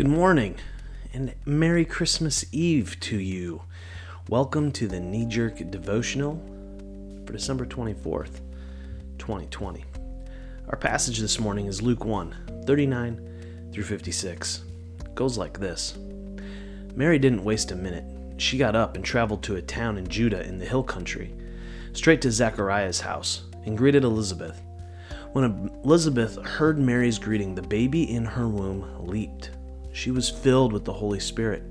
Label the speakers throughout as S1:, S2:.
S1: Good morning and Merry Christmas Eve to you. Welcome to the Knee Jerk Devotional for December 24th, 2020. Our passage this morning is Luke 1 39 through 56. It goes like this Mary didn't waste a minute. She got up and traveled to a town in Judah in the hill country, straight to Zechariah's house, and greeted Elizabeth. When Elizabeth heard Mary's greeting, the baby in her womb leaped. She was filled with the Holy Spirit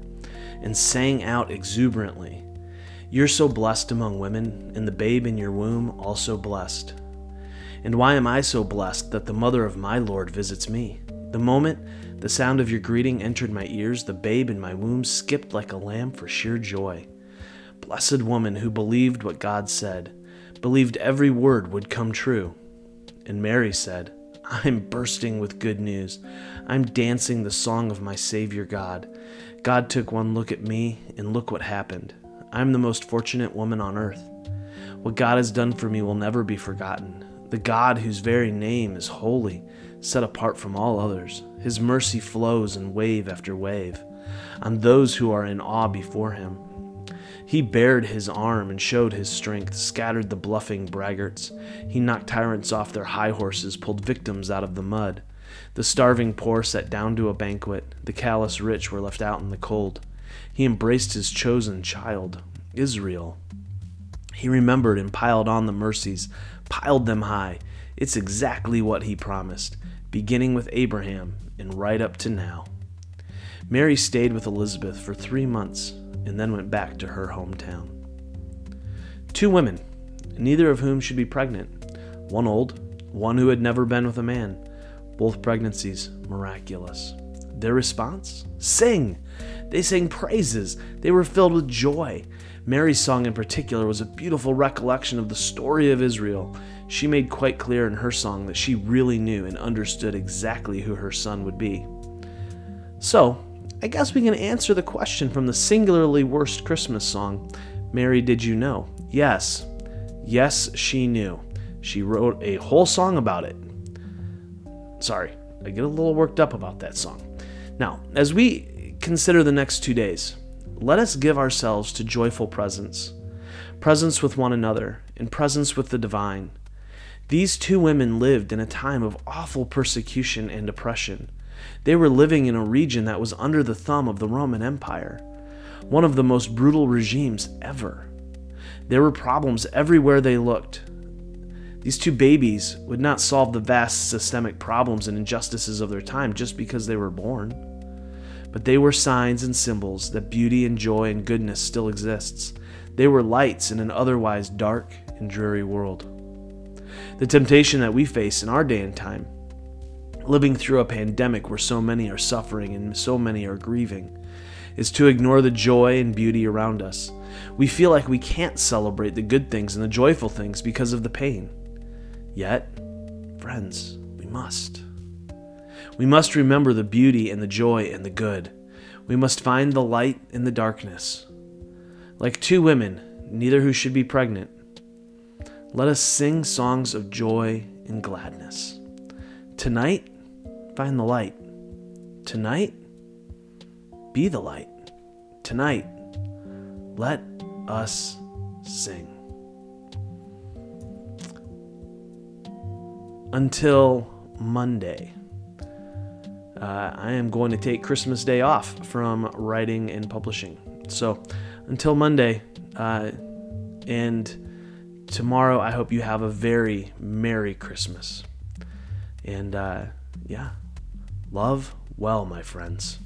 S1: and sang out exuberantly, You're so blessed among women, and the babe in your womb also blessed. And why am I so blessed that the mother of my Lord visits me? The moment the sound of your greeting entered my ears, the babe in my womb skipped like a lamb for sheer joy. Blessed woman who believed what God said, believed every word would come true. And Mary said, I'm bursting with good news. I'm dancing the song of my Savior God. God took one look at me, and look what happened. I'm the most fortunate woman on earth. What God has done for me will never be forgotten. The God whose very name is holy, set apart from all others. His mercy flows in wave after wave on those who are in awe before him. He bared his arm and showed his strength, scattered the bluffing braggarts. He knocked tyrants off their high horses, pulled victims out of the mud. The starving poor sat down to a banquet, the callous rich were left out in the cold. He embraced his chosen child, Israel. He remembered and piled on the mercies, piled them high. It's exactly what he promised, beginning with Abraham and right up to now. Mary stayed with Elizabeth for three months and then went back to her hometown. Two women, neither of whom should be pregnant. One old, one who had never been with a man. Both pregnancies miraculous. Their response? Sing! They sang praises. They were filled with joy. Mary's song in particular was a beautiful recollection of the story of Israel. She made quite clear in her song that she really knew and understood exactly who her son would be. So, I guess we can answer the question from the singularly worst Christmas song Mary, Did You Know? Yes. Yes, she knew. She wrote a whole song about it. Sorry, I get a little worked up about that song. Now, as we consider the next two days, let us give ourselves to joyful presence, presence with one another, and presence with the divine. These two women lived in a time of awful persecution and oppression. They were living in a region that was under the thumb of the Roman Empire, one of the most brutal regimes ever. There were problems everywhere they looked. These two babies would not solve the vast systemic problems and injustices of their time just because they were born. But they were signs and symbols that beauty and joy and goodness still exists. They were lights in an otherwise dark and dreary world. The temptation that we face in our day and time living through a pandemic where so many are suffering and so many are grieving, is to ignore the joy and beauty around us. We feel like we can't celebrate the good things and the joyful things because of the pain. Yet, friends, we must. We must remember the beauty and the joy and the good. We must find the light in the darkness. Like two women, neither who should be pregnant, let us sing songs of joy and gladness. Tonight, find the light. Tonight, be the light. Tonight, let us sing. Until Monday, uh, I am going to take Christmas Day off from writing and publishing. So until Monday, uh, and tomorrow, I hope you have a very Merry Christmas. And uh, yeah, love well, my friends.